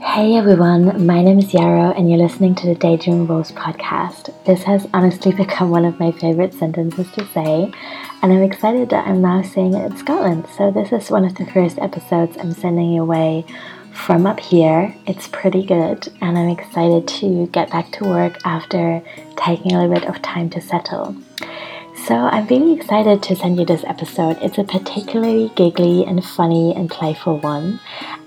Hey everyone, my name is Yarrow, and you're listening to the Daydream Rose podcast. This has honestly become one of my favorite sentences to say, and I'm excited that I'm now saying it in Scotland. So, this is one of the first episodes I'm sending your way from up here. It's pretty good, and I'm excited to get back to work after taking a little bit of time to settle. So, I'm really excited to send you this episode. It's a particularly giggly and funny and playful one.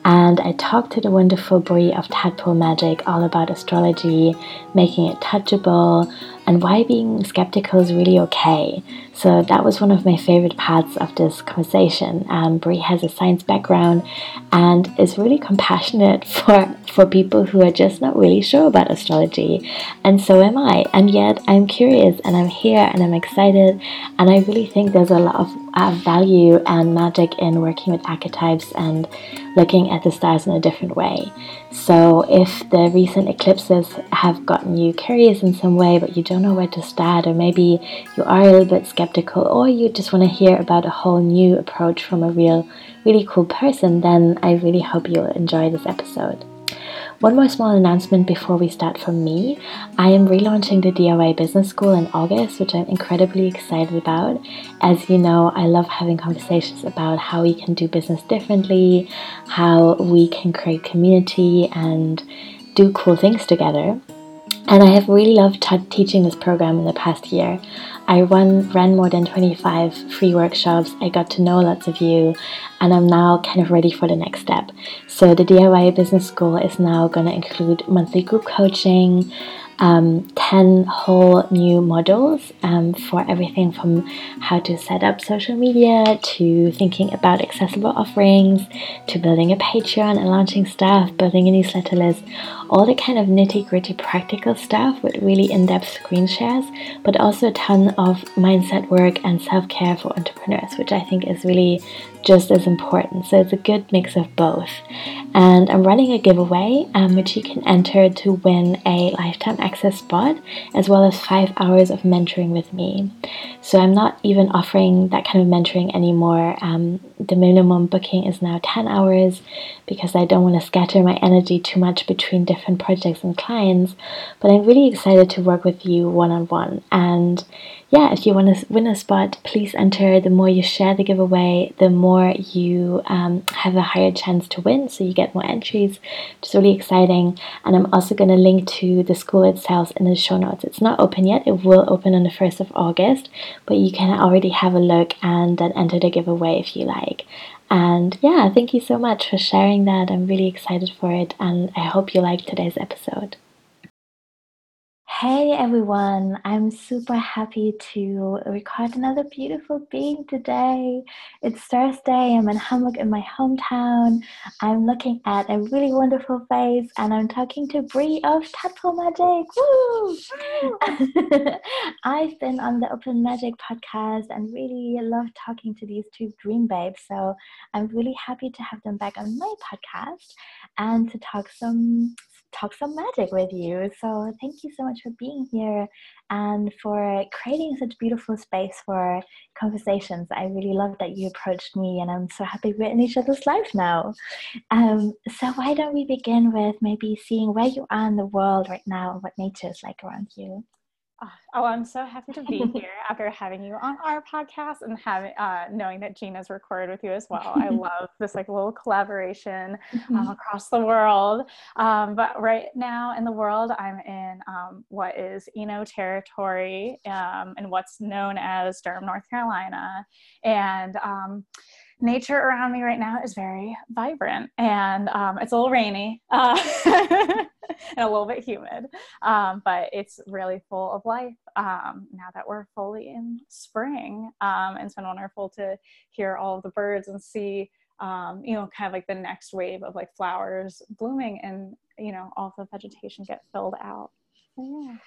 And I talked to the wonderful Brie of Tadpole Magic all about astrology, making it touchable, and why being skeptical is really okay. So that was one of my favorite parts of this conversation. Um, Brie has a science background and is really compassionate for, for people who are just not really sure about astrology. And so am I. And yet I'm curious and I'm here and I'm excited. And I really think there's a lot of uh, value and magic in working with archetypes and looking at the stars in a different way. So, if the recent eclipses have gotten you curious in some way, but you don't know where to start, or maybe you are a little bit skeptical, or you just want to hear about a whole new approach from a real, really cool person, then I really hope you'll enjoy this episode. One more small announcement before we start from me. I am relaunching the DIY Business School in August, which I'm incredibly excited about. As you know, I love having conversations about how we can do business differently, how we can create community and do cool things together. And I have really loved t- teaching this program in the past year. I run, ran more than 25 free workshops. I got to know lots of you, and I'm now kind of ready for the next step. So, the DIY Business School is now going to include monthly group coaching, um, 10 whole new modules um, for everything from how to set up social media to thinking about accessible offerings to building a Patreon and launching stuff, building a newsletter list, all the kind of nitty gritty practical stuff with really in depth screen shares, but also a ton of mindset work and self care for entrepreneurs, which I think is really just as important. So it's a good mix of both. And I'm running a giveaway, um, which you can enter to win a lifetime access spot as well as five hours of mentoring with me. So I'm not even offering that kind of mentoring anymore. Um, the minimum booking is now 10 hours because I don't want to scatter my energy too much between different projects and clients. But I'm really excited to work with you one on one. And yeah, if you want to win a spot, please enter. The more you share the giveaway, the more you um, have a higher chance to win. So you get more entries, which is really exciting. And I'm also going to link to the school itself in the show notes. It's not open yet, it will open on the 1st of August, but you can already have a look and then enter the giveaway if you like. And yeah, thank you so much for sharing that. I'm really excited for it, and I hope you like today's episode. Hey everyone, I'm super happy to record another beautiful being today. It's Thursday, I'm in Hamburg in my hometown. I'm looking at a really wonderful face and I'm talking to Brie of Tadpole Magic. Woo! I've been on the Open Magic podcast and really love talking to these two dream babes. So I'm really happy to have them back on my podcast and to talk some talk some magic with you. So thank you so much for being here and for creating such beautiful space for conversations. I really love that you approached me, and I'm so happy we're in each other's life now. Um, so why don't we begin with maybe seeing where you are in the world right now and what nature is like around you? Ah, oh, I'm so happy to be here after having you on our podcast and having uh, knowing that Gina's recorded with you as well. I love this like little collaboration um, across the world. Um, but right now in the world, I'm in um, what is Eno territory um, and what's known as Durham, North Carolina, and um, nature around me right now is very vibrant and um, it's a little rainy uh, and a little bit humid um, but it's really full of life um, now that we're fully in spring um, it's been wonderful to hear all of the birds and see um, you know kind of like the next wave of like flowers blooming and you know all the vegetation get filled out. Yeah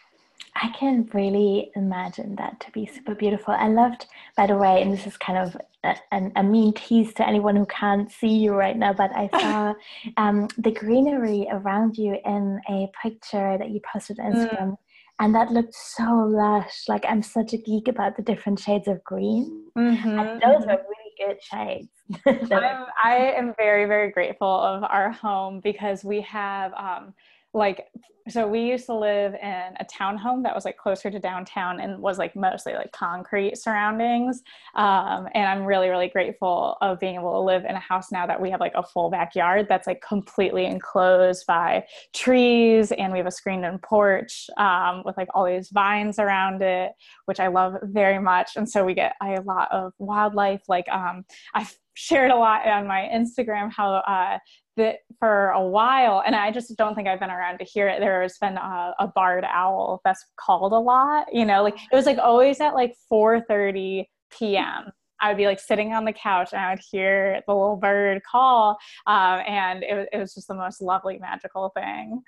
I can really imagine that to be super beautiful. I loved, by the way, and this is kind of a, a, a mean tease to anyone who can't see you right now, but I saw um, the greenery around you in a picture that you posted on Instagram. Mm. And that looked so lush. Like I'm such a geek about the different shades of green. Mm-hmm. And those are really good shades. I am very, very grateful of our home because we have um, like so we used to live in a townhome that was like closer to downtown and was like mostly like concrete surroundings. Um, and i'm really really grateful of being able to live in a house now that we have like a full backyard that's like completely enclosed by trees and we have a screened in porch um, with like all these vines around it which i love very much. And so we get a lot of wildlife like um, i shared a lot on my Instagram how uh, that for a while, and I just don't think I've been around to hear it. There's been a, a barred owl that's called a lot. You know, like it was like always at like 4:30 p.m. I would be like sitting on the couch and I would hear the little bird call, um, and it, it was just the most lovely, magical thing.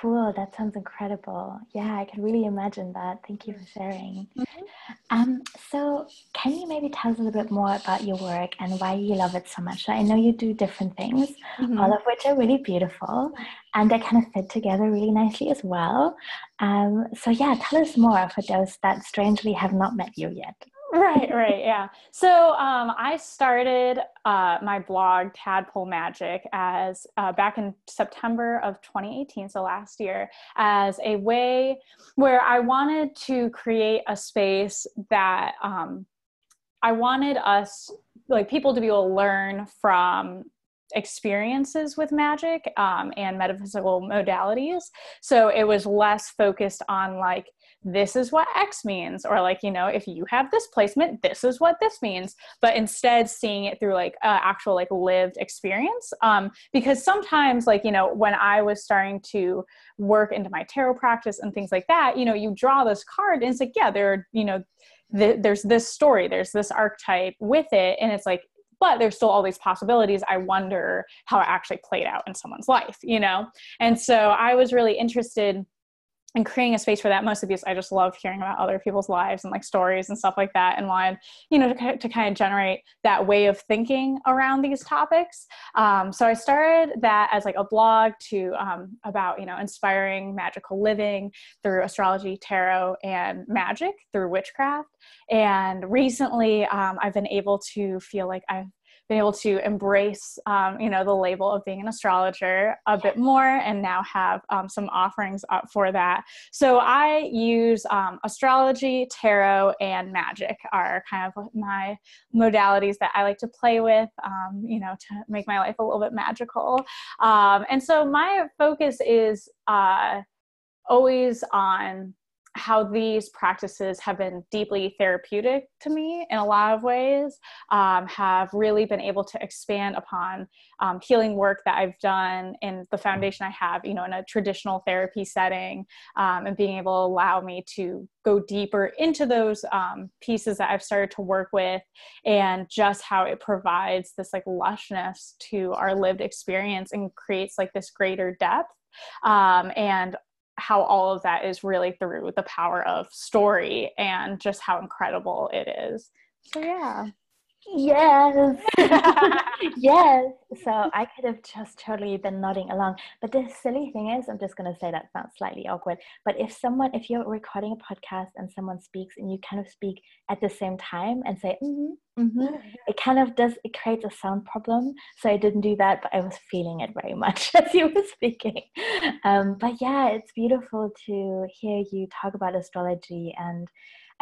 Cool. That sounds incredible. Yeah, I can really imagine that. Thank you for sharing. Mm-hmm. Um, so, can you maybe tell us a little bit more about your work and why you love it so much? I know you do different things, mm-hmm. all of which are really beautiful, and they kind of fit together really nicely as well. Um, so, yeah, tell us more for those that strangely have not met you yet right right yeah. So um, i started uh, my blog tadpole magic as uh, back in september of 2018 so last year as a way where i wanted to create a space that um, i wanted us like people to be able to learn from experiences with magic um, and metaphysical modalities. So it was less focused on like this is what X means, or like, you know, if you have this placement, this is what this means, but instead seeing it through like uh, actual like lived experience. Um, because sometimes, like, you know, when I was starting to work into my tarot practice and things like that, you know, you draw this card and it's like, yeah, there you know, th- there's this story, there's this archetype with it, and it's like, but there's still all these possibilities. I wonder how it actually played out in someone's life, you know? And so I was really interested and creating a space for that mostly because I just love hearing about other people's lives and like stories and stuff like that and wanted you know to, to kind of generate that way of thinking around these topics. Um, so I started that as like a blog to um, about you know inspiring magical living through astrology tarot and magic through witchcraft. And recently um, I've been able to feel like I've been able to embrace, um, you know, the label of being an astrologer a bit more, and now have um, some offerings up for that. So I use um, astrology, tarot, and magic are kind of my modalities that I like to play with, um, you know, to make my life a little bit magical. Um, and so my focus is uh, always on how these practices have been deeply therapeutic to me in a lot of ways, um, have really been able to expand upon um, healing work that I've done in the foundation I have, you know, in a traditional therapy setting, um, and being able to allow me to go deeper into those um, pieces that I've started to work with, and just how it provides this like lushness to our lived experience and creates like this greater depth. Um, and how all of that is really through the power of story and just how incredible it is. So yeah. Yes. yes. So I could have just totally been nodding along. But the silly thing is, I'm just going to say that sounds slightly awkward. But if someone, if you're recording a podcast and someone speaks and you kind of speak at the same time and say, mm-hmm, mm-hmm, it kind of does, it creates a sound problem. So I didn't do that, but I was feeling it very much as you were speaking. Um, but yeah, it's beautiful to hear you talk about astrology and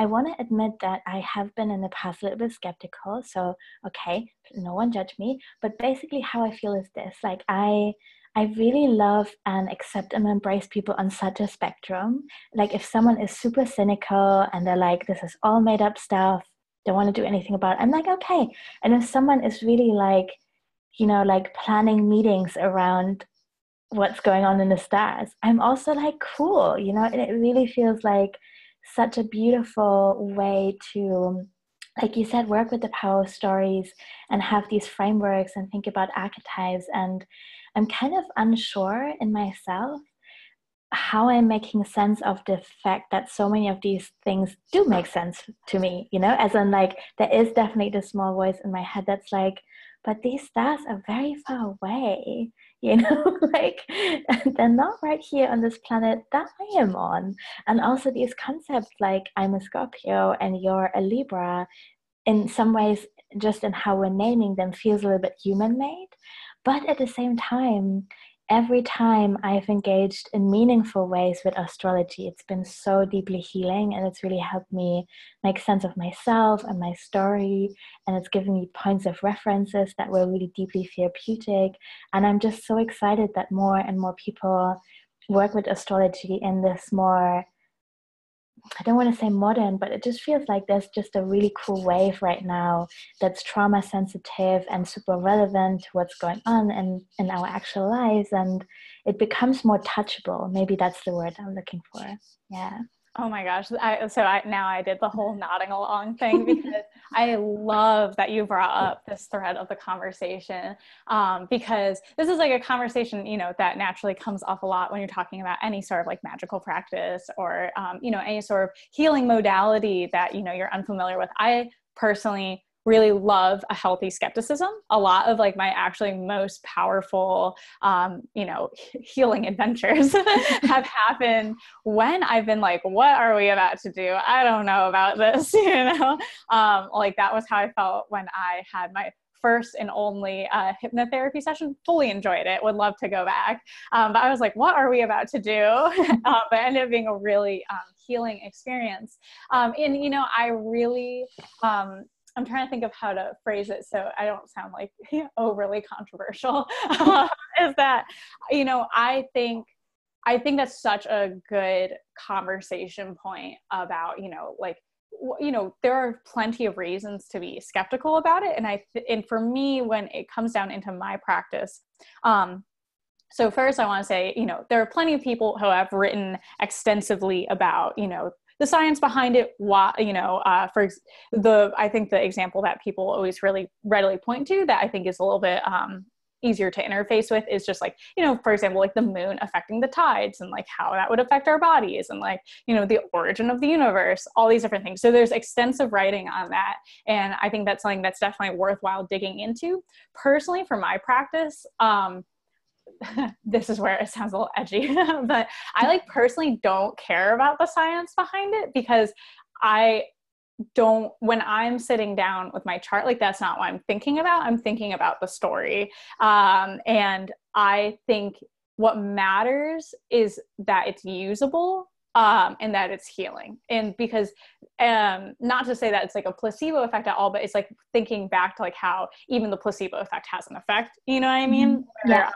I want to admit that I have been in the past a little bit skeptical. So, okay, no one judge me. But basically, how I feel is this like, I. I really love and accept and embrace people on such a spectrum. Like, if someone is super cynical and they're like, this is all made up stuff, don't want to do anything about it, I'm like, okay. And if someone is really like, you know, like planning meetings around what's going on in the stars, I'm also like, cool, you know, and it really feels like such a beautiful way to like you said work with the power stories and have these frameworks and think about archetypes. And i'm kind of unsure in myself how i'm making sense of the fact that so many of these things do make sense to me you know as in like there is definitely the small voice in my head that's like but these stars are very far away you know like they're not right here on this planet that i am on and also these concepts like i'm a scorpio and you're a libra in some ways, just in how we're naming them, feels a little bit human made. But at the same time, every time I've engaged in meaningful ways with astrology, it's been so deeply healing and it's really helped me make sense of myself and my story. And it's given me points of references that were really deeply therapeutic. And I'm just so excited that more and more people work with astrology in this more I don't want to say modern, but it just feels like there's just a really cool wave right now that's trauma sensitive and super relevant to what's going on in, in our actual lives. And it becomes more touchable. Maybe that's the word I'm looking for. Yeah. Oh my gosh. I, so I, now I did the whole nodding along thing because I love that you brought up this thread of the conversation um, because this is like a conversation, you know, that naturally comes up a lot when you're talking about any sort of like magical practice or, um, you know, any sort of healing modality that, you know, you're unfamiliar with. I personally really love a healthy skepticism. A lot of like my actually most powerful, um, you know, healing adventures have happened when I've been like, what are we about to do? I don't know about this, you know? Um, like that was how I felt when I had my first and only uh, hypnotherapy session. Fully enjoyed it. Would love to go back. Um, but I was like, what are we about to do? um, but ended up being a really um, healing experience. Um, and, you know, I really, um, I'm trying to think of how to phrase it so I don't sound like overly controversial. is that you know I think I think that's such a good conversation point about you know like you know there are plenty of reasons to be skeptical about it and I and for me when it comes down into my practice um so first i want to say you know there are plenty of people who have written extensively about you know the science behind it why you know uh, for the i think the example that people always really readily point to that i think is a little bit um, easier to interface with is just like you know for example like the moon affecting the tides and like how that would affect our bodies and like you know the origin of the universe all these different things. So there's extensive writing on that and i think that's something that's definitely worthwhile digging into. Personally for my practice um, this is where it sounds a little edgy, but I like personally don't care about the science behind it because I don't when i'm sitting down with my chart like that's not what i'm thinking about i'm thinking about the story um, and i think what matters is that it's usable um, and that it's healing and because um, not to say that it's like a placebo effect at all but it's like thinking back to like how even the placebo effect has an effect you know what i mean mm-hmm. yeah. Where,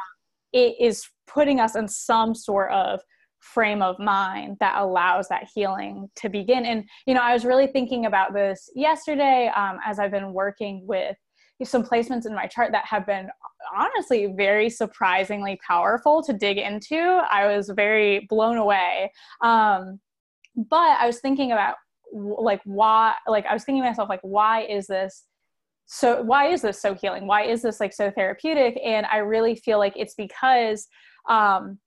it is putting us in some sort of frame of mind that allows that healing to begin. And, you know, I was really thinking about this yesterday um, as I've been working with some placements in my chart that have been honestly very surprisingly powerful to dig into. I was very blown away. Um, but I was thinking about like why, like, I was thinking to myself, like, why is this? So why is this so healing? Why is this like so therapeutic? And i really feel like it's because um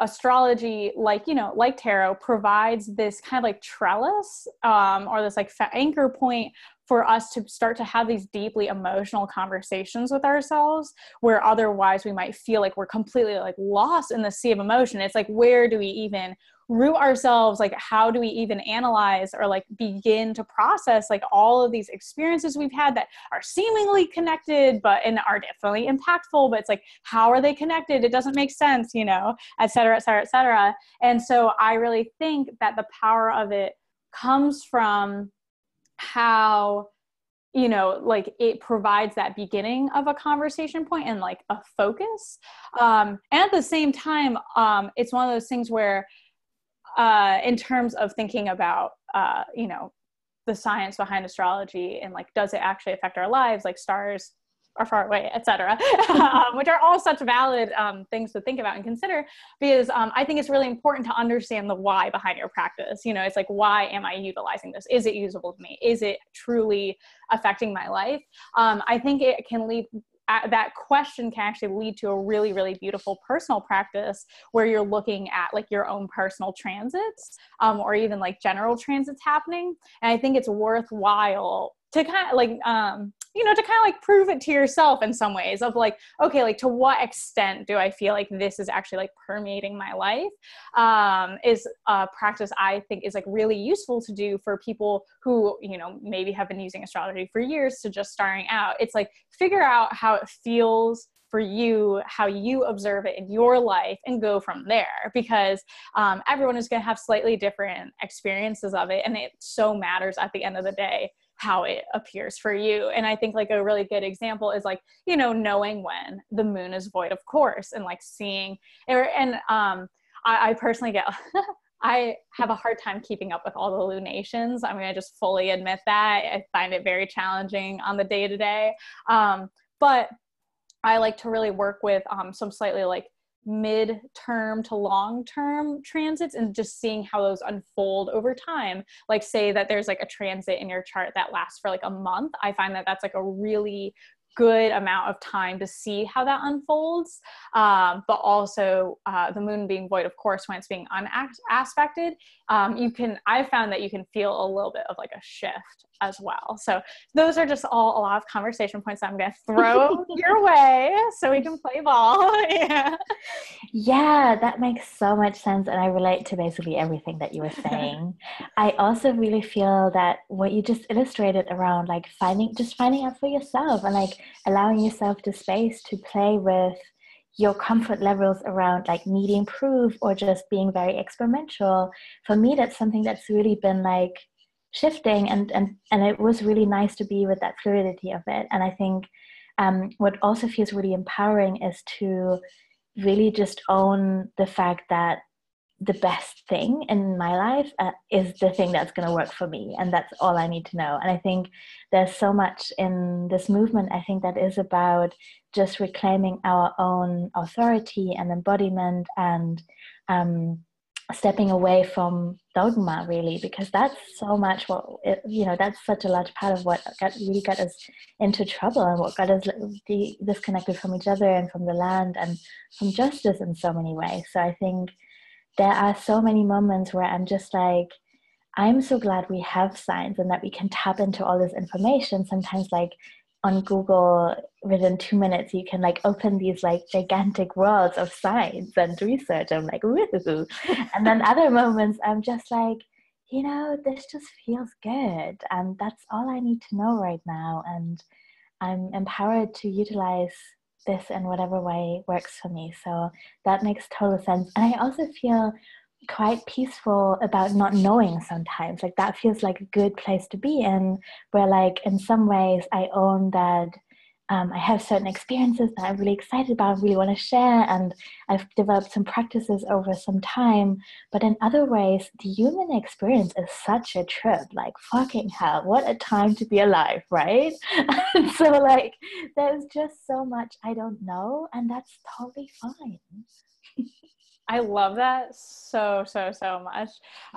astrology like you know like tarot provides this kind of like trellis um, or this like anchor point for us to start to have these deeply emotional conversations with ourselves where otherwise we might feel like we're completely like lost in the sea of emotion. It's like where do we even root ourselves like how do we even analyze or like begin to process like all of these experiences we've had that are seemingly connected but and are definitely impactful but it's like how are they connected? It doesn't make sense you know et cetera et cetera et cetera. And so i really think that the power of it comes from how you know like it provides that beginning of a conversation point and like a focus. Um and at the same time um it's one of those things where uh, in terms of thinking about uh, you know the science behind astrology and like does it actually affect our lives? Like stars are far away etc um, which are all such valid um, things to think about and consider because um, i think it's really important to understand the why behind your practice. You know it's like why am i utilizing this? Is it usable to me? Is it truly affecting my life? Um, i think it can lead that question can actually lead to a really really beautiful personal practice where you're looking at like your own personal transits um, or even like general transits happening. And i think it's worthwhile to kind of like um, you know to kind of like prove it to yourself in some ways of like okay like to what extent do i feel like this is actually like permeating my life um, is a practice i think is like really useful to do for people who you know maybe have been using astrology for years to just starting out. It's like figure out how it feels for you how you observe it in your life and go from there because um, everyone is going to have slightly different experiences of it and it so matters at the end of the day how it appears for you and i think like a really good example is like you know knowing when the moon is void of course and like seeing and um I, I personally get I have a hard time keeping up with all the lunations. I'm going to just fully admit that. I find it very challenging on the day to day. But I like to really work with um, some slightly like mid-term to long-term transits and just seeing how those unfold over time. Like say that there's like a transit in your chart that lasts for like a month i find that that's like a really good amount of time to see how that unfolds. Um, but also uh, the moon being void, of course, when it's being unaspected, um, you can, I found that you can feel a little bit of like a shift as well. So those are just all a lot of conversation points I'm going to throw your way so we can play ball. yeah. Yeah, that makes so much sense. And I relate to basically everything that you were saying. I also really feel that what you just illustrated around like finding, just finding out for yourself and like allowing yourself the space to play with your comfort levels around like needing proof or just being very experimental for me that's something that's really been like shifting and and and it was really nice to be with that fluidity of it and i think um, what also feels really empowering is to really just own the fact that the best thing in my life uh, is the thing that's going to work for me and that's all i need to know. And i think there's so much in this movement i think that is about just reclaiming our own authority and embodiment and um, stepping away from dogma really because that's so much what it, you know that's such a large part of what got, really got us into trouble and what got us disconnected from each other and from the land and from justice in so many ways so i think there are so many moments where I'm just like, I'm so glad we have science and that we can tap into all this information. Sometimes, like on Google, within two minutes, you can like open these like gigantic worlds of science and research. I'm like, woohoo. and then other moments, I'm just like, you know, this just feels good. And that's all I need to know right now. And I'm empowered to utilize this in whatever way works for me. So that makes total sense. And I also feel quite peaceful about not knowing sometimes. Like that feels like a good place to be in, where like in some ways I own that um, I have certain experiences that I'm really excited about, I really want to share, and I've developed some practices over some time. But in other ways, the human experience is such a trip. Like, fucking hell, what a time to be alive, right? so, like, there's just so much I don't know, and that's totally fine. I love that so, so, so much.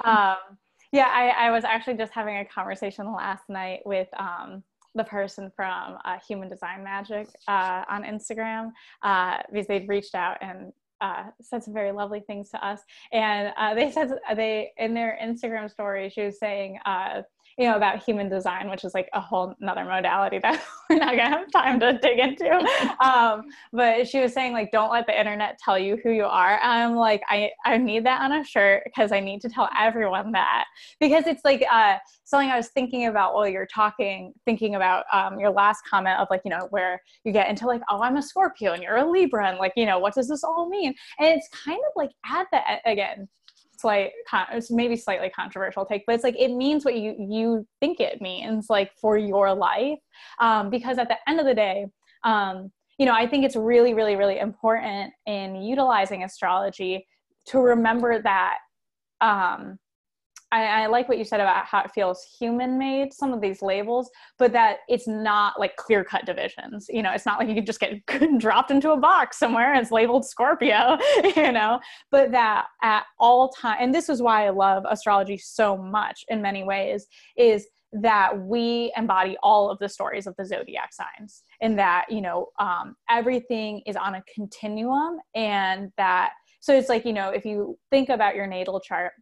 Um, yeah, I, I was actually just having a conversation last night with. Um, the person from uh, Human Design Magic uh, on Instagram uh, because they'd reached out and uh, said some very lovely things to us. And uh, they said they in their Instagram story, she was saying uh, you know, about human design, which is like a whole another modality that we're not gonna have time to dig into. Um, but she was saying like, don't let the internet tell you who you are. And I'm like, I, I need that on a shirt because I need to tell everyone that because it's like uh, something I was thinking about while you're talking, thinking about um, your last comment of like, you know, where you get into like, oh, I'm a Scorpio and you're a Libra and like, you know, what does this all mean? And it's kind of like at the again, slight it's maybe slightly controversial take but it's like it means what you you think it means like for your life. Um, because at the end of the day um, you know i think it's really really really important in utilizing astrology to remember that um, I, I, like what you said about how it feels human made, some of these labels, but that it's not like clear cut divisions. You know, it's not like you can just get dropped into a box somewhere and it's labeled Scorpio, you know, but that at all time, and this is why I love astrology so much in many ways, is that we embody all of the stories of the zodiac signs and that, you know, um, everything is on a continuum and that, so it's like, you know, if you think about your natal chart,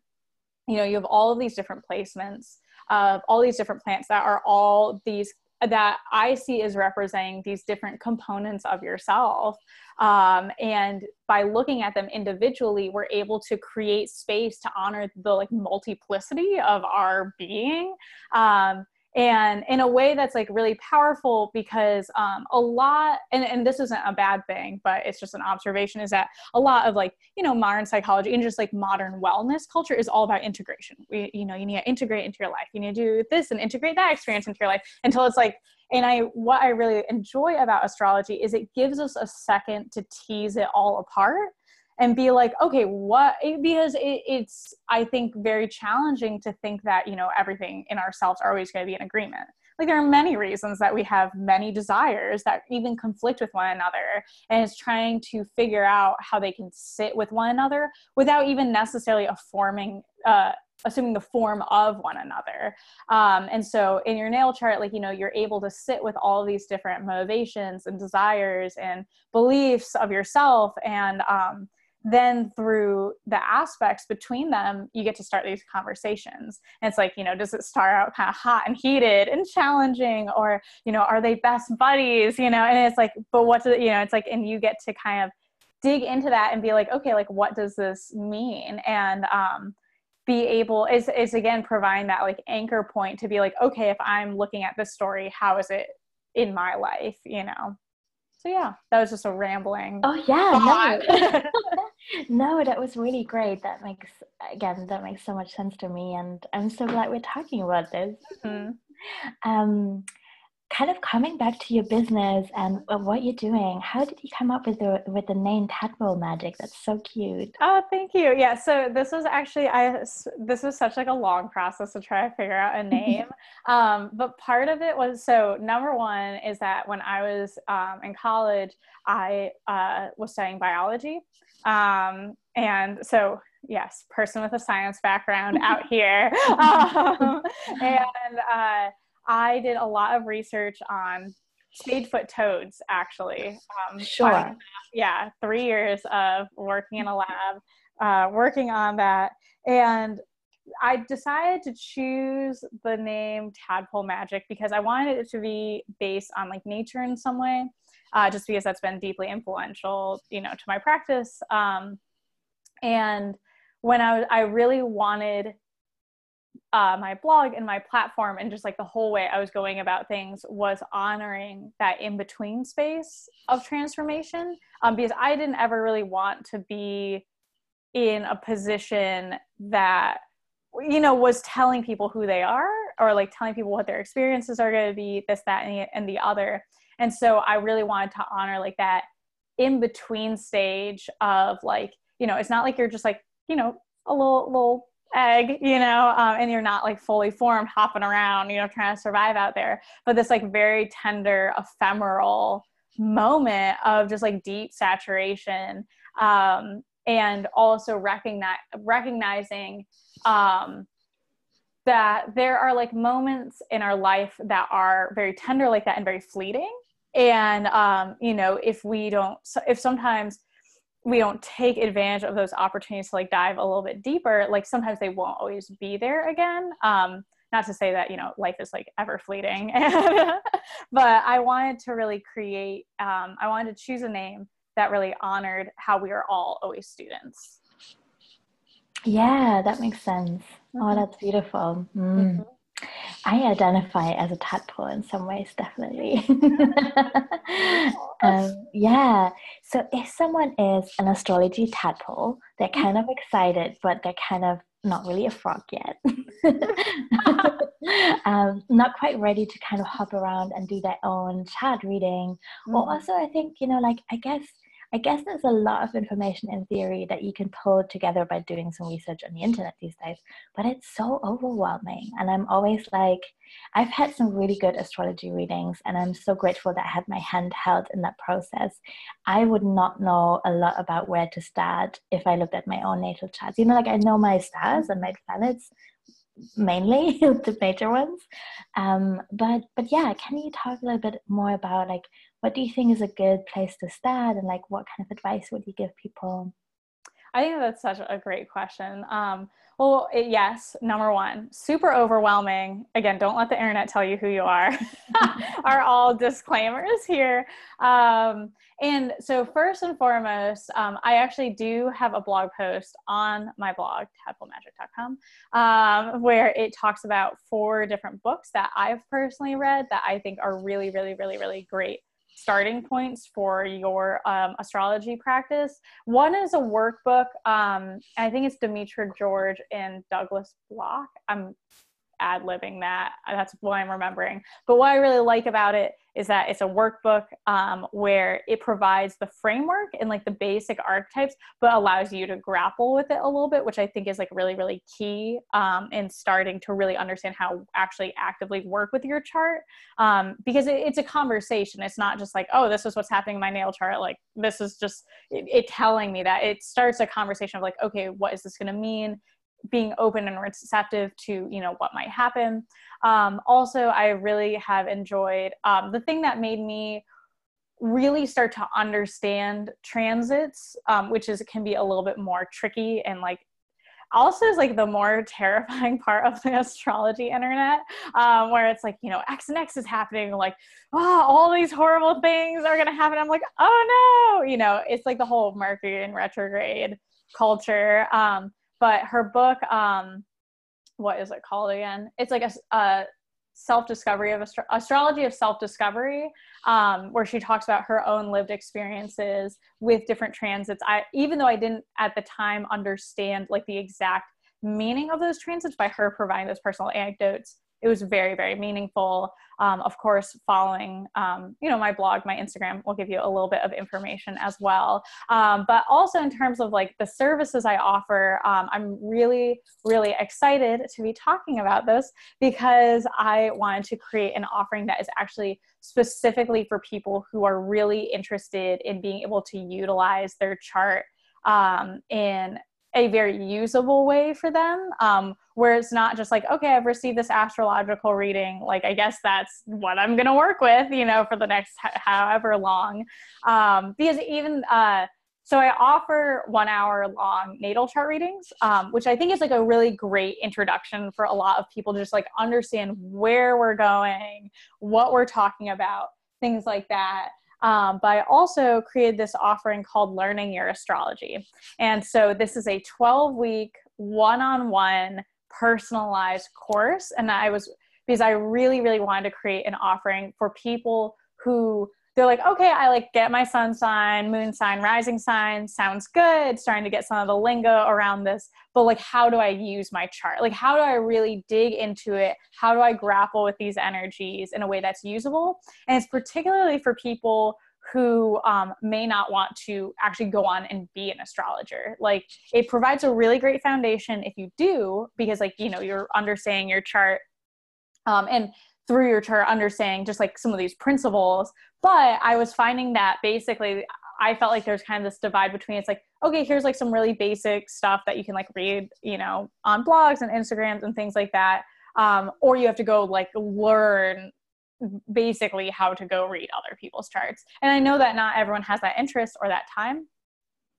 you know you have all of these different placements of all these different plants that are all these that I see as representing these different components of yourself. Um, and by looking at them individually, we're able to create space to honor the like multiplicity of our being. Um, and in a way that's like really powerful because um, a lot and, and this isn't a bad thing but it's just an observation is that a lot of like you know modern psychology and just like modern wellness culture is all about integration. We you know you need to integrate into your life. You need to do this and integrate that experience into your life until it's like and i what i really enjoy about astrology is it gives us a second to tease it all apart and be like okay what because it, it's i think very challenging to think that you know everything in ourselves are always going to be in agreement. Like there are many reasons that we have many desires that even conflict with one another and it's trying to figure out how they can sit with one another without even necessarily forming uh, assuming the form of one another. Um, and so in your natal chart like you know you're able to sit with all these different motivations and desires and beliefs of yourself and um, then through the aspects between them you get to start these conversations. And it's like you know does it start out kind of hot and heated and challenging? Or you know are they best buddies? You know and it's like but what does you know it's like and you get to kind of dig into that and be like okay like what does this mean? And um be able is is again providing that like anchor point to be like okay if i'm looking at this story how is it in my life? You know? So yeah that was just a rambling oh yeah no. no that was really great. That makes again that makes so much sense to me and i'm so glad we're talking about this. Mm-hmm. um kind of coming back to your business and what you're doing how did you come up with the with the name tadpole magic? That's so cute. Oh thank you. Yeah so this was actually i this was such like a long process to try to figure out a name. Um, but part of it was so number one is that when i was um, in college i uh, was studying biology um, and so yes person with a science background out here um, and uh, I did a lot of research on spadefoot toads, actually. Um, sure. yeah, three years of working in a lab, uh, working on that. And I decided to choose the name Tadpole Magic because I wanted it to be based on like nature in some way, uh, just because that's been deeply influential, you know, to my practice. Um, and when I was, I really wanted uh, my blog and my platform and just like the whole way I was going about things was honoring that in between space of transformation um, because I didn't ever really want to be in a position that you know was telling people who they are or like telling people what their experiences are going to be this that and the, and the other and so I really wanted to honor like that in between stage of like you know it's not like you're just like you know a little little egg, you know, um, and you're not like fully formed, hopping around, you know, trying to survive out there. But this like very tender, ephemeral moment of just like deep saturation, um, and also recognize recognizing um, that there are like moments in our life that are very tender like that and very fleeting. And um, you know, if we don't, if sometimes we don't take advantage of those opportunities to like dive a little bit deeper like sometimes they won't always be there again um not to say that you know life is like ever fleeting but i wanted to really create um i wanted to choose a name that really honored how we are all always students yeah that makes sense oh, mm-hmm. that's beautiful mm. mm-hmm. I identify as a tadpole in some ways, definitely. um, yeah. So if someone is an astrology tadpole, they're mm. kind of excited, but they're kind of not really a frog yet. um, not quite ready to kind of hop around and do their own chart reading. Mm-hmm. Or also, I think, you know, like, I guess I guess there's a lot of information in theory that you can pull together by doing some research on the internet these days, but it's so overwhelming. And I'm always like, I've had some really good astrology readings, and I'm so grateful that I had my hand held in that process. I would not know a lot about where to start if I looked at my own natal charts. You know, like I know my stars and my planets, mainly the major ones um, but but yeah can you talk a little bit more about like what do you think is a good place to start and like what kind of advice would you give people I think that's such a great question. Um, well, yes, number one, super overwhelming. Again, don't let the internet tell you who you are, are all disclaimers here. Um, and so, first and foremost, um, I actually do have a blog post on my blog, tadpolemagic.com, um, where it talks about four different books that I've personally read that I think are really, really, really, really great starting points for your um, astrology practice. One is a workbook. Um, I think it's Demetra George and Douglas Bloch. I'm ad libbing that. That's what I'm remembering. But what I really like about it is that it's a workbook um, where it provides the framework and like the basic archetypes, but allows you to grapple with it a little bit, which I think is like really, really key um, in starting to really understand how actually actively work with your chart. Um, because it, it's a conversation. It's not just like, oh, this is what's happening in my natal chart. Like, this is just it, it telling me that it starts a conversation of like, okay, what is this going to mean? Being open and receptive to you know what might happen. Um, also i really have enjoyed um, the thing that made me really start to understand transits um, which is can be a little bit more tricky and like also is like the more terrifying part of the astrology internet um, where it's like you know x and x is happening like oh all these horrible things are going to happen. I'm like oh no. You know it's like the whole mercury in retrograde culture um, but her book um what is it called again? It's like a, a self-discovery of astro- astrology of self-discovery um, where she talks about her own lived experiences with different transits. I even though i didn't at the time understand like the exact meaning of those transits by her providing those personal anecdotes it was very very meaningful. Um, of course following um, you know my blog my instagram will give you a little bit of information as well. Um, but also in terms of like the services i offer um, i'm really really excited to be talking about this because i wanted to create an offering that is actually specifically for people who are really interested in being able to utilize their chart um, in a very usable way for them. Um, where it's not just like okay i've received this astrological reading like i guess that's what i'm going to work with you know for the next however long um, because even uh, so i offer one hour long natal chart readings um, which i think is like a really great introduction for a lot of people to just like understand where we're going what we're talking about things like that um, but I also created this offering called Learning Your Astrology. And so this is a 12 week, one on one personalized course. And I was, because I really, really wanted to create an offering for people who they're like, okay, I like get my sun sign, moon sign, rising sign, sounds good, starting to get some of the lingo around this, but like, how do I use my chart? Like, how do I really dig into it? How do I grapple with these energies in a way that's usable? And it's particularly for people who um, may not want to actually go on and be an astrologer. Like, it provides a really great foundation if you do, because, like, you know, you're understanding your chart. Um, and through your chart understanding just like some of these principles but i was finding that basically i felt like there's kind of this divide between it's like okay here's like some really basic stuff that you can like read you know on blogs and instagrams and things like that um, or you have to go like learn basically how to go read other people's charts and i know that not everyone has that interest or that time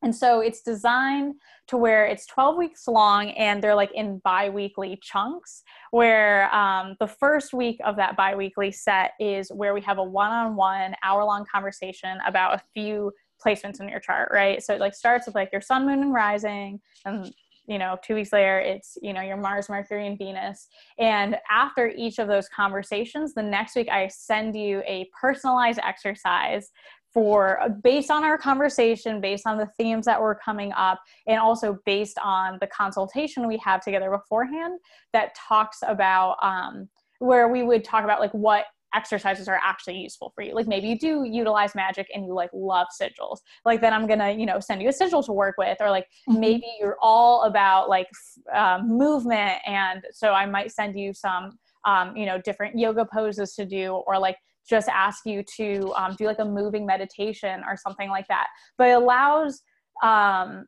and so it's designed to where it's 12 weeks long and they're like in bi weekly chunks, where um, the first week of that bi weekly set is where we have a one on one hour long conversation about a few placements in your chart, right? So it like starts with like your sun, moon, and rising, and you know, two weeks later, it's, you know, your Mars, Mercury, and Venus. And after each of those conversations, the next week I send you a personalized exercise for based on our conversation, based on the themes that were coming up, and also based on the consultation we have together beforehand that talks about um, where we would talk about like what exercises are actually useful for you. Like maybe you do utilize magic and you like love sigils. Like then I'm gonna you know send you a sigil to work with, or like mm-hmm. maybe you're all about like um, movement, and so I might send you some um, you know different yoga poses to do, or like just ask you to um, do like a moving meditation or something like that. But it allows, um,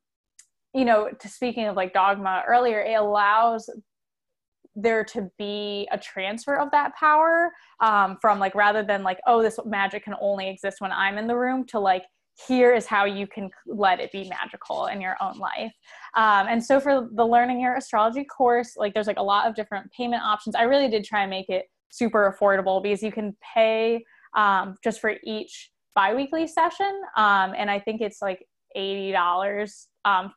you know, to speaking of like dogma earlier, it allows there to be a transfer of that power um, from like rather than like oh this magic can only exist when i'm in the room to like here is how you can let it be magical in your own life. Um, and so for the learning your astrology course, like there's like a lot of different payment options. I really did try and make it super affordable because you can pay um, just for each biweekly session. Um, and I think it's like $80 um,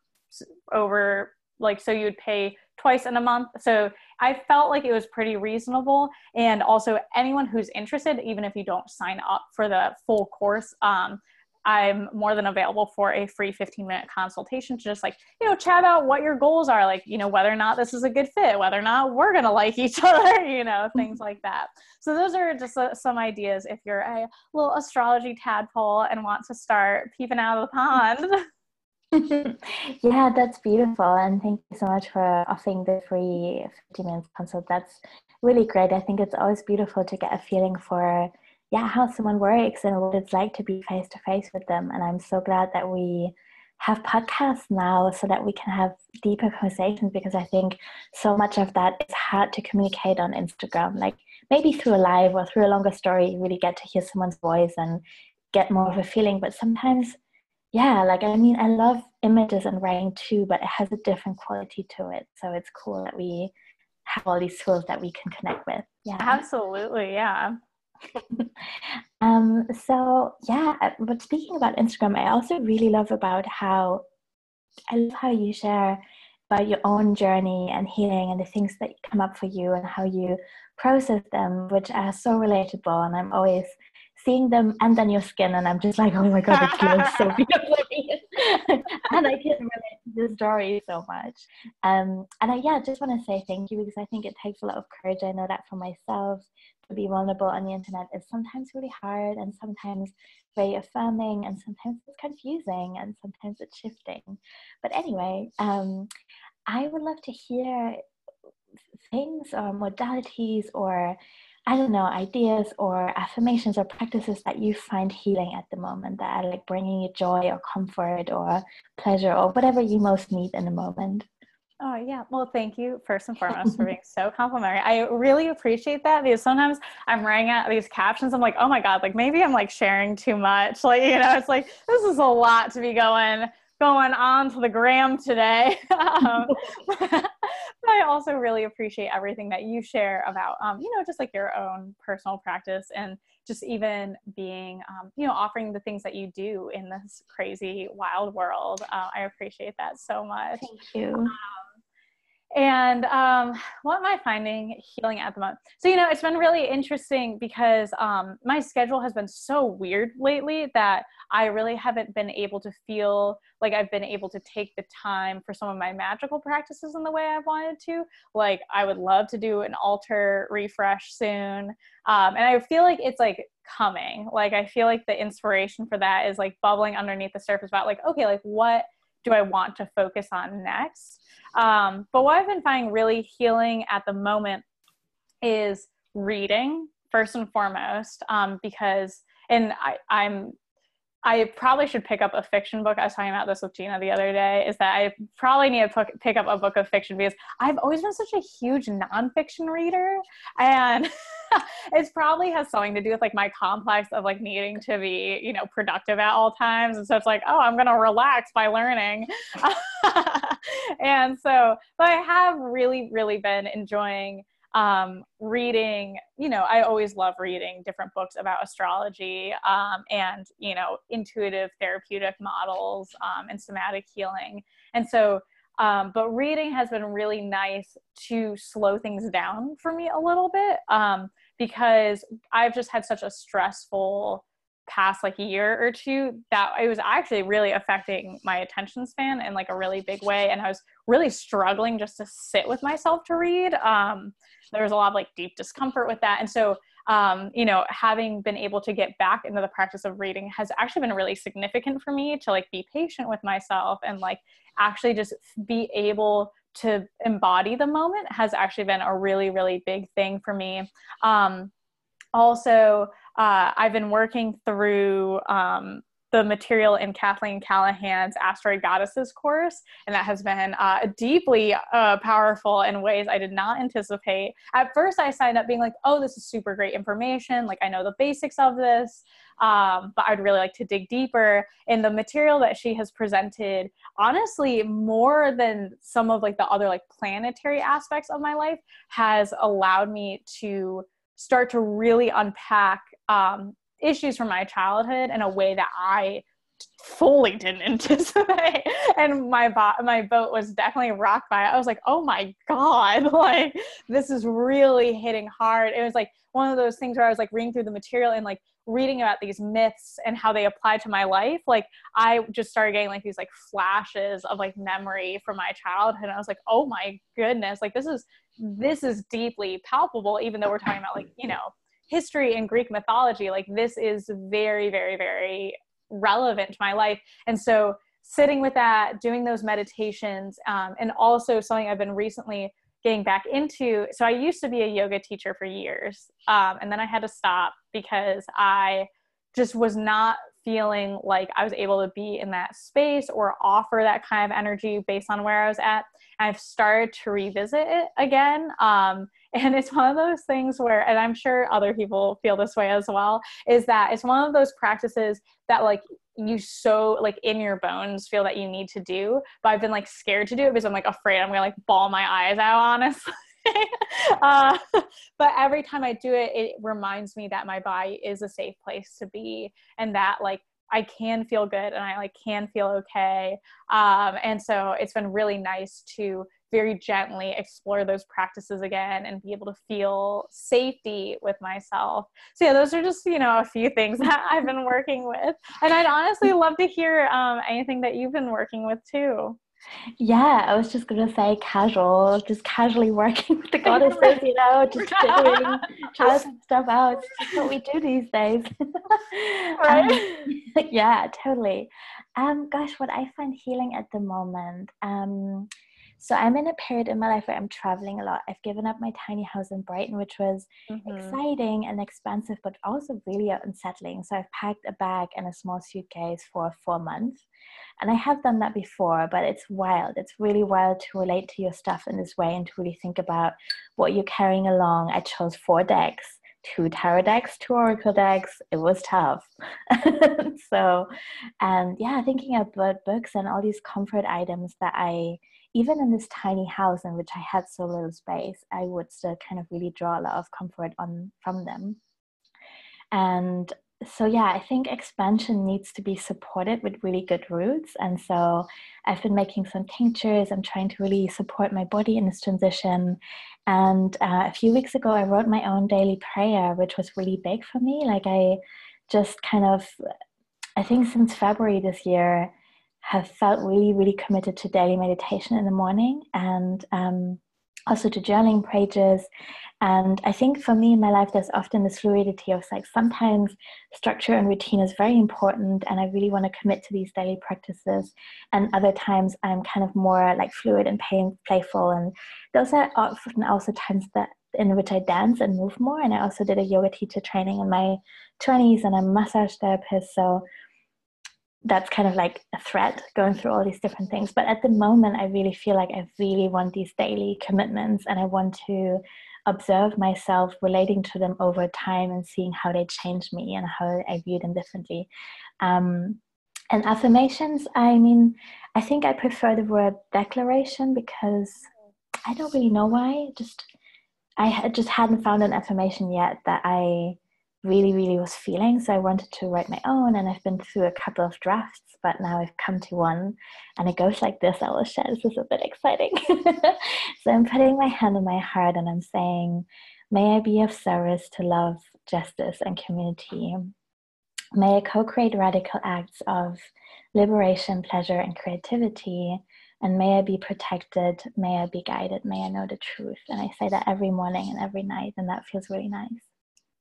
over like, so you would pay twice in a month. So I felt like it was pretty reasonable. And also anyone who's interested, even if you don't sign up for the full course, um, I'm more than available for a free 15 minute consultation to just like, you know, chat about what your goals are, like, you know, whether or not this is a good fit, whether or not we're going to like each other, you know, things like that. So, those are just uh, some ideas if you're a little astrology tadpole and want to start peeping out of the pond. yeah, that's beautiful. And thank you so much for offering the free 15 minutes consult. That's really great. I think it's always beautiful to get a feeling for yeah how someone works and what it's like to be face to face with them and i'm so glad that we have podcasts now so that we can have deeper conversations because i think so much of that is hard to communicate on instagram like maybe through a live or through a longer story you really get to hear someone's voice and get more of a feeling but sometimes yeah like i mean i love images and writing too but it has a different quality to it so it's cool that we have all these tools that we can connect with yeah absolutely yeah um, so yeah, uh, but speaking about Instagram, I also really love about how I love how you share about your own journey and healing and the things that come up for you and how you process them, which are so relatable. And I'm always seeing them and then your skin, and I'm just like, oh my god, it feels so beautiful. and I can relate to the story so much. Um, and I yeah, just want to say thank you because I think it takes a lot of courage. I know that for myself to be vulnerable on the internet is sometimes really hard and sometimes very affirming and sometimes it's confusing and sometimes it's shifting. But anyway, um, I would love to hear things or modalities or I don't know, ideas or affirmations or practices that you find healing at the moment that are like bringing you joy or comfort or pleasure or whatever you most need in the moment. Oh, yeah. Well, thank you first and foremost for being so complimentary. I really appreciate that because sometimes I'm writing out these captions. I'm like, oh my God, like maybe I'm like sharing too much. Like, you know, it's like, this is a lot to be going going on to the gram today. um, I also really appreciate everything that you share about, um, you know, just like your own personal practice and just even being, um, you know, offering the things that you do in this crazy, wild world. Uh, I appreciate that so much. Thank you. Um, and um, what am I finding healing at the moment? So, you know, it's been really interesting because um, my schedule has been so weird lately that I really haven't been able to feel like I've been able to take the time for some of my magical practices in the way I've wanted to. Like, I would love to do an altar refresh soon. Um, and I feel like it's like coming. Like, I feel like the inspiration for that is like bubbling underneath the surface about, like, okay, like, what do I want to focus on next? Um, but what I've been finding really healing at the moment is reading first and foremost, um, because and I, I'm I probably should pick up a fiction book. I was talking about this with Gina the other day. Is that I probably need to pick up a book of fiction because I've always been such a huge nonfiction reader, and it probably has something to do with like my complex of like needing to be you know productive at all times. And so it's like, oh, I'm gonna relax by learning, and so but I have really really been enjoying um, reading, you know, I always love reading different books about astrology um, and, you know, intuitive therapeutic models um, and somatic healing. And so, um, but reading has been really nice to slow things down for me a little bit um, because I've just had such a stressful past like a year or two that it was actually really affecting my attention span in like a really big way and i was really struggling just to sit with myself to read um, there was a lot of like deep discomfort with that and so um, you know having been able to get back into the practice of reading has actually been really significant for me to like be patient with myself and like actually just be able to embody the moment has actually been a really really big thing for me um, also uh, i've been working through um, the material in Kathleen Callahan's Asteroid Goddesses course, and that has been uh, deeply uh, powerful in ways I did not anticipate. At first, I signed up being like, "Oh, this is super great information. Like, I know the basics of this." Um, but I'd really like to dig deeper in the material that she has presented. Honestly, more than some of like the other like planetary aspects of my life has allowed me to start to really unpack um, issues from my childhood in a way that I fully didn't anticipate and my bo- my boat was definitely rocked by it. I was like, "Oh my god, like this is really hitting hard." It was like one of those things where I was like reading through the material and like reading about these myths and how they apply to my life. Like I just started getting like these like flashes of like memory from my childhood. And I was like, "Oh my goodness, like this is this is deeply palpable even though we're talking about like, you know, history and Greek mythology, like this is very, very, very relevant to my life. And so sitting with that, doing those meditations, um, and also something I've been recently getting back into. So I used to be a yoga teacher for years, um, and then I had to stop because I just was not feeling like I was able to be in that space or offer that kind of energy based on where I was at. I've started to revisit it again. Um, and it's one of those things where, and I'm sure other people feel this way as well, is that it's one of those practices that like you so like in your bones feel that you need to do, but I've been like scared to do it because I'm like afraid I'm gonna like bawl my eyes out, honestly. uh, but every time I do it, it reminds me that my body is a safe place to be and that like I can feel good and I like can feel okay. Um, and so it's been really nice to very gently explore those practices again and be able to feel safety with myself. So yeah, those are just you know a few things that I've been working with, and I'd honestly love to hear um, anything that you've been working with too. Yeah, I was just gonna say casual, just casually working with the goddesses, you know, just figuring childhood stuff out. It's just what we do these days. right? Um, yeah, totally. Um, gosh, what I find healing at the moment. Um, so I'm in a period in my life where I'm traveling a lot. I've given up my tiny house in Brighton, which was mm-hmm. exciting and expensive, but also really unsettling. So I've packed a bag and a small suitcase for four months. And I have done that before, but it's wild. It's really wild to relate to your stuff in this way and to really think about what you're carrying along. I chose four decks two tarot decks, two oracle decks. It was tough. so, and yeah, thinking about books and all these comfort items that I even in this tiny house in which I had so little space, I would still kind of really draw a lot of comfort on from them. And so yeah, I think expansion needs to be supported with really good roots. And so I've been making some tinctures. I'm trying to really support my body in this transition. And uh, a few weeks ago, I wrote my own daily prayer, which was really big for me. Like I just kind of, I think since February this year, have felt really, really committed to daily meditation in the morning and um, also to journaling pages. And I think for me in my life, there's often this fluidity of like sometimes structure and routine is very important, and I really want to commit to these daily practices. And other times, I'm kind of more like fluid and pay- playful. And those are often also times that in which I dance and move more. And I also did a yoga teacher training in my 20s, and I'm a massage therapist. So that's kind of like a thread going through all these different things. But at the moment, I really feel like I really want these daily commitments and I want to observe myself relating to them over time and seeing how they change me and how I view them differently. Um, and affirmations, I mean, I think I prefer the word declaration because I don't really know why. Just I just hadn't found an affirmation yet that I really, really was feeling. So I wanted to write my own, and I've been through a couple of drafts, but now I've come to one, and it goes like this. I will share. This is a bit exciting. so I'm putting my hand on my heart, and I'm saying, "May I be of service to love, justice, and community. May I co-create radical acts of liberation, pleasure, and creativity." And may I be protected, may I be guided, may I know the truth. And I say that every morning and every night, and that feels really nice.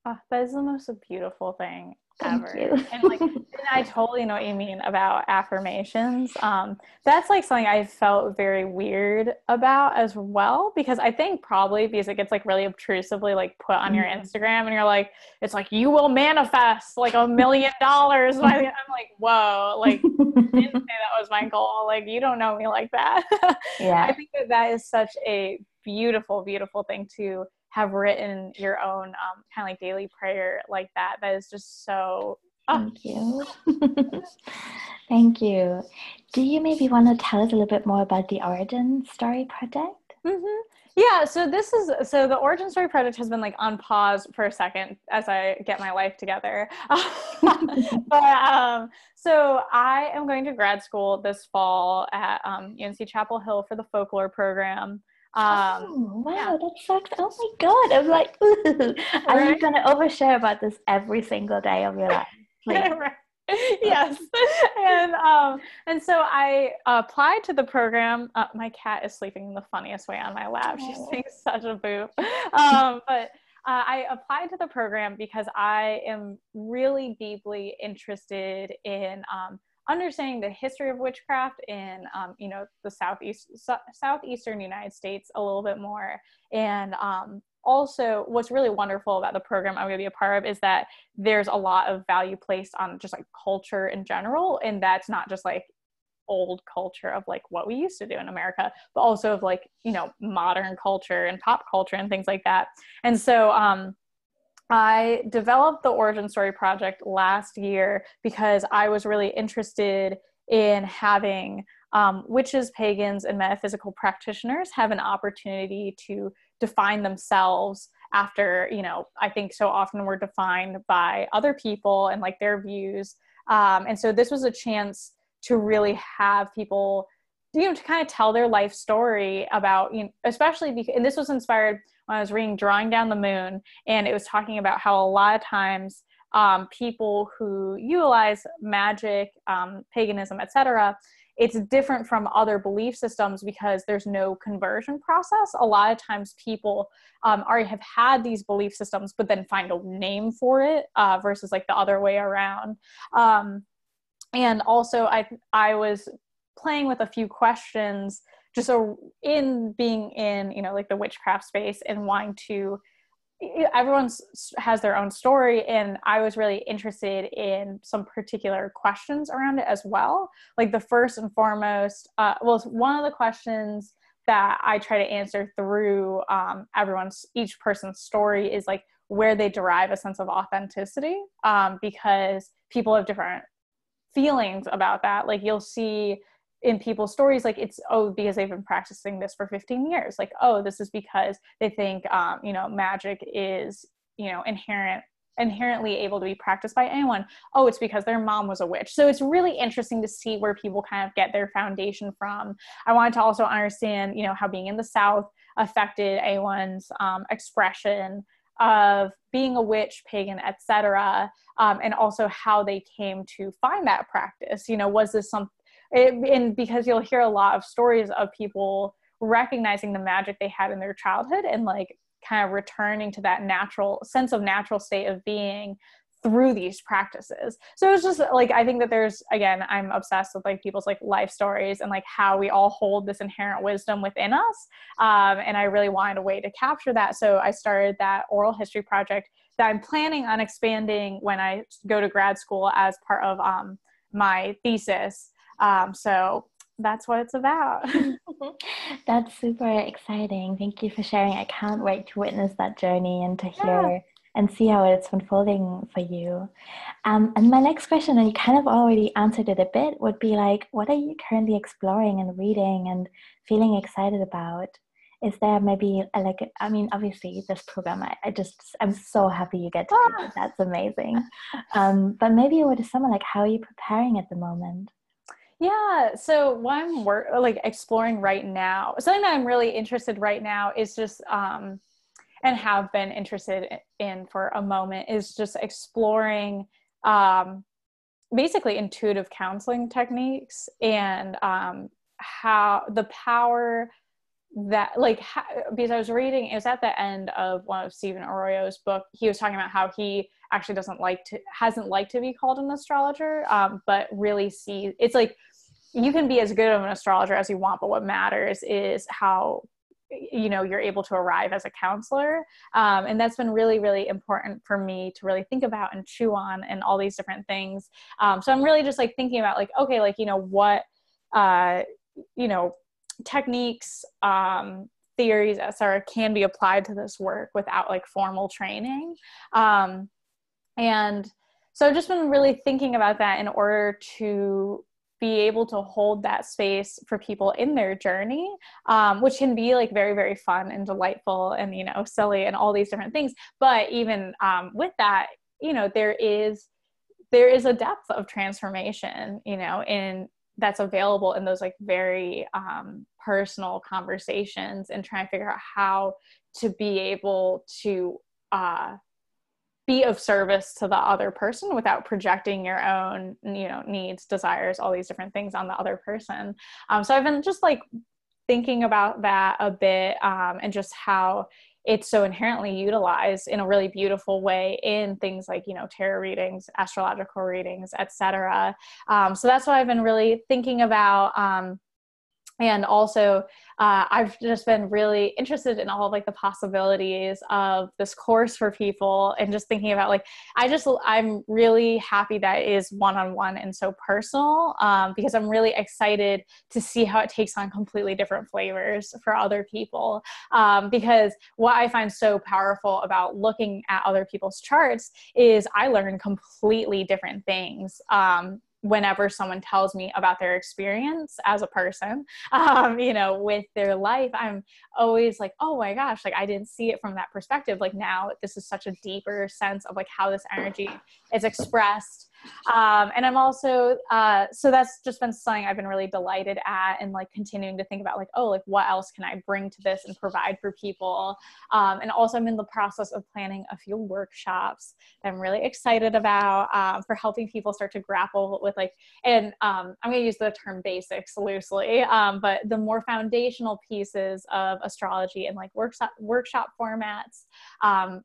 Oh, that is the most beautiful thing. ever. and like and I totally know what you mean about affirmations. Um, that's like something I felt very weird about as well because I think probably because it gets like really obtrusively like put on your mm-hmm. Instagram and you're like it's like you will manifest like a million dollars. I'm like whoa, like didn't say that was my goal. Like you don't know me like that. Yeah, I think that that is such a beautiful, beautiful thing to have written your own um, kind of like daily prayer like that. That is just so. Oh. Thank you. Thank you. Do you maybe want to tell us a little bit more about the Origin Story Project? Mm-hmm. Yeah, so this is so the Origin Story Project has been like on pause for a second as I get my life together. but um, so I am going to grad school this fall at um, UNC Chapel Hill for the folklore program. Um, oh, wow, yeah. that sucks. Oh my god, I'm like, ooh. Right? are you gonna overshare about this every single day of your life? Yes and um and so i applied to the program uh, my cat is sleeping the funniest way on my lap she's being such a boop um but uh, I applied to the program because I am really deeply interested in um, understanding the history of witchcraft in um, you know the southeast southeastern United States a little bit more, and um, also what's really wonderful about the program I'm going to be a part of is that there's a lot of value placed on just like culture in general, and that's not just like old culture of like what we used to do in America, but also of like you know modern culture and pop culture and things like that. And so um, I developed the Origin Story Project last year because I was really interested in having um, witches, pagans, and metaphysical practitioners have an opportunity to define themselves after, you know, I think so often we're defined by other people and like their views. Um, and so this was a chance to really have people, you know, to kind of tell their life story about, you know, especially because, and this was inspired when I was reading Drawing Down the Moon, and it was talking about how a lot of times um, people who utilize magic, um, paganism, etc., it's different from other belief systems because there's no conversion process. A lot of times people um, already have had these belief systems, but then find a name for it uh, versus like the other way around. Um, and also, I I was playing with a few questions just so in being in you know like the witchcraft space and wanting to everyone's has their own story and i was really interested in some particular questions around it as well. Like the first and foremost uh, well one of the questions that i try to answer through um, everyone's each person's story is like where they derive a sense of authenticity um, because people have different feelings about that. Like you'll see in people's stories like it's oh because they've been practicing this for 15 years like oh this is because they think um, you know magic is you know inherent inherently able to be practiced by anyone. Oh it's because their mom was a witch. So it's really interesting to see where people kind of get their foundation from. I wanted to also understand you know how being in the south affected anyone's um, expression of being a witch pagan etc um, and also how they came to find that practice. You know was this some it, and because you'll hear a lot of stories of people recognizing the magic they had in their childhood and like kind of returning to that natural sense of natural state of being through these practices. So it's just like i think that there's again i'm obsessed with like people's like life stories and like how we all hold this inherent wisdom within us um, and i really wanted a way to capture that. So i started that oral history project that i'm planning on expanding when i go to grad school as part of um, my thesis um, so that's what it's about. that's super exciting. Thank you for sharing. I can't wait to witness that journey and to hear yeah. and see how it's unfolding for you. Um, and my next question, and you kind of already answered it a bit, would be like, what are you currently exploring and reading and feeling excited about? Is there maybe a, like I mean, obviously this program, I, I just I'm so happy you get to do. That's amazing. Um, but maybe with someone like, how are you preparing at the moment? Yeah. So what I'm work like exploring right now, something that I'm really interested right now is just um and have been interested in for a moment is just exploring um basically intuitive counseling techniques and um how the power that like how, because I was reading it was at the end of one of Stephen Arroyo's book he was talking about how he actually doesn't like to hasn't liked to be called an astrologer um, but really see it's like you can be as good of an astrologer as you want but what matters is how you know you're able to arrive as a counselor. Um, and that's been really really important for me to really think about and chew on and all these different things. Um, so i'm really just like thinking about like okay like you know what uh, you know techniques um, theories etc can be applied to this work without like formal training. Um, and so i've just been really thinking about that in order to be able to hold that space for people in their journey um, which can be like very very fun and delightful and you know silly and all these different things. But even um, with that you know there is there is a depth of transformation you know in that's available in those like very um, personal conversations and trying to figure out how to be able to uh, be of service to the other person without projecting your own you know needs desires all these different things on the other person. Um, so i've been just like thinking about that a bit um, and just how it's so inherently utilized in a really beautiful way in things like you know tarot readings astrological readings etc um, so that's what i've been really thinking about um, and also uh, i've just been really interested in all like the possibilities of this course for people and just thinking about like i just i'm really happy that it is one-on-one and so personal um, because i'm really excited to see how it takes on completely different flavors for other people um, because what i find so powerful about looking at other people's charts is i learn completely different things um, whenever someone tells me about their experience as a person um, you know with their life i'm always like oh my gosh like i didn't see it from that perspective. Like now this is such a deeper sense of like how this energy is expressed um, and i'm also uh, so that's just been something i've been really delighted at and like continuing to think about like oh like what else can i bring to this and provide for people? Um, and also i'm in the process of planning a few workshops that i'm really excited about um, for helping people start to grapple with like and um, i'm going to use the term basics loosely um, but the more foundational pieces of astrology and like workshop workshop formats um,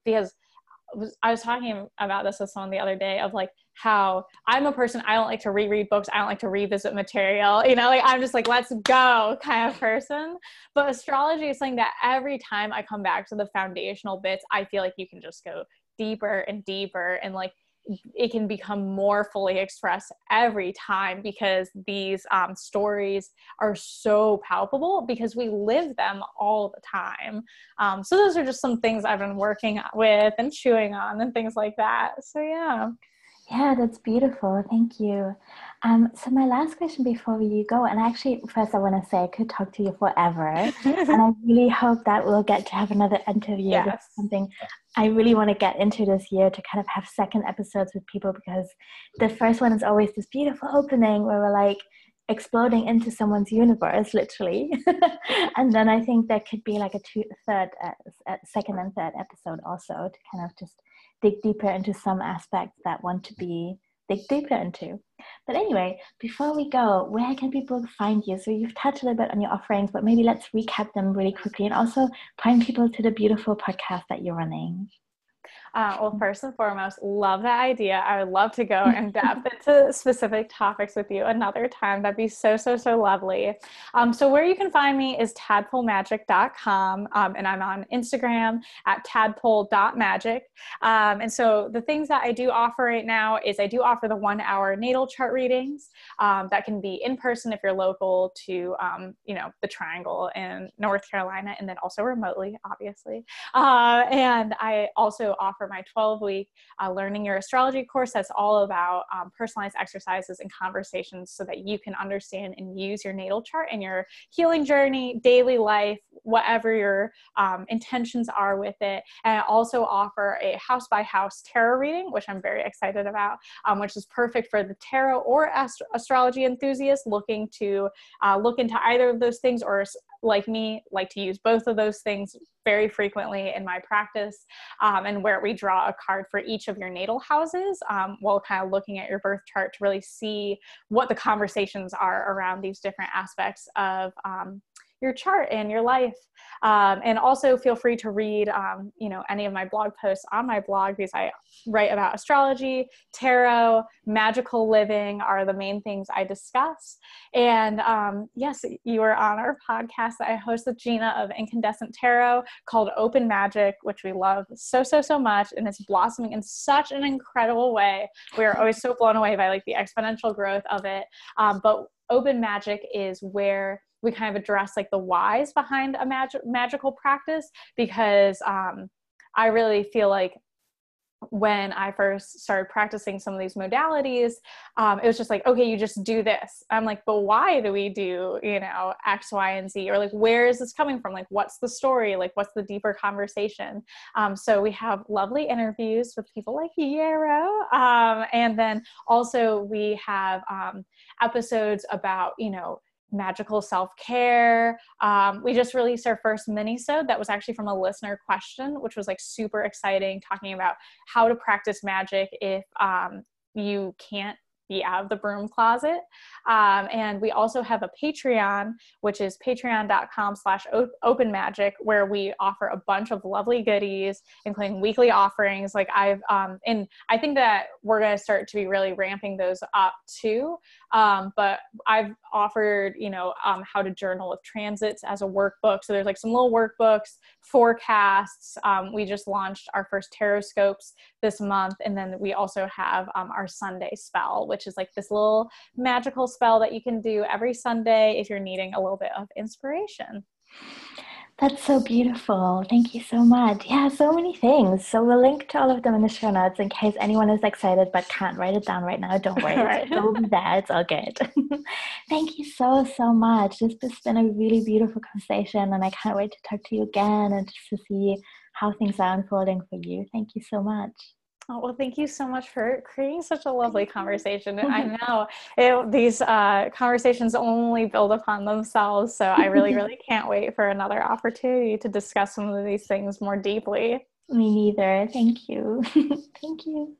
because I was talking about this with someone the other day of like how I'm a person I don't like to reread books, I don't like to revisit material, you know, like I'm just like let's go kind of person. But astrology is something that every time I come back to the foundational bits, I feel like you can just go deeper and deeper and like it can become more fully expressed every time because these um, stories are so palpable because we live them all the time. Um, so those are just some things I've been working with and chewing on and things like that. So yeah. Yeah, that's beautiful. Thank you. Um, so my last question before you go, and actually first I want to say I could talk to you forever, and I really hope that we'll get to have another interview. Yes. something I really want to get into this year to kind of have second episodes with people because the first one is always this beautiful opening where we're like exploding into someone's universe, literally, and then I think there could be like a two, third, uh, second and third episode also to kind of just dig deeper into some aspects that want to be dig deeper into. But anyway, before we go, where can people find you? So you've touched a little bit on your offerings, but maybe let's recap them really quickly and also point people to the beautiful podcast that you're running. Uh, well, first and foremost, love that idea. I would love to go in depth into specific topics with you another time. That'd be so, so, so lovely. Um, so, where you can find me is tadpolemagic.com, um, and I'm on Instagram at tadpole.magic. Um, and so, the things that I do offer right now is I do offer the one hour natal chart readings um, that can be in person if you're local to, um, you know, the Triangle in North Carolina, and then also remotely, obviously. Uh, and I also offer offer my 12 week uh, Learning Your Astrology course that's all about um, personalized exercises and conversations so that you can understand and use your natal chart in your healing journey, daily life, whatever your um, intentions are with it. And I also offer a house by house tarot reading, which I'm very excited about, um, which is perfect for the tarot or ast- astrology enthusiast looking to uh, look into either of those things or like me like to use both of those things very frequently in my practice um, and where we draw a card for each of your natal houses um, while kind of looking at your birth chart to really see what the conversations are around these different aspects of um, your chart and your life. Um, and also feel free to read, um, you know, any of my blog posts on my blog because I write about astrology, tarot, magical living are the main things I discuss. And um, yes, you are on our podcast that I host with Gina of Incandescent Tarot called Open Magic, which we love so, so, so much. And it's blossoming in such an incredible way. We are always so blown away by like the exponential growth of it. Um, but Open Magic is where we kind of address like the whys behind a mag- magical practice because um, I really feel like when I first started practicing some of these modalities, um, it was just like, okay, you just do this. I'm like, but why do we do, you know, X, Y, and Z? Or like, where is this coming from? Like, what's the story? Like, what's the deeper conversation? Um, so we have lovely interviews with people like Yarrow. Um, and then also we have um, episodes about, you know, magical self-care. Um, we just released our first mini-sode that was actually from a listener question which was like super exciting talking about how to practice magic if um, you can't be out of the broom closet. Um, and we also have a Patreon, which is patreon.com slash open magic, where we offer a bunch of lovely goodies, including weekly offerings. Like I've, um, and I think that we're going to start to be really ramping those up too. Um, but I've offered, you know, um, how to journal with transits as a workbook. So there's like some little workbooks, forecasts. Um, we just launched our first tarot scopes this month. And then we also have um, our Sunday spell, which is like this little magical spell that you can do every Sunday if you're needing a little bit of inspiration. That's so beautiful. Thank you so much. Yeah, so many things. So we'll link to all of them in the show notes in case anyone is excited but can't write it down right now. Don't worry. right. It will be there. It's all good. Thank you so, so much. This has been a really beautiful conversation and I can't wait to talk to you again and just to see how things are unfolding for you. Thank you so much. Oh, well, thank you so much for creating such a lovely conversation. I know it, these uh, conversations only build upon themselves. So I really, really can't wait for another opportunity to discuss some of these things more deeply. Me neither. Thank you. thank you.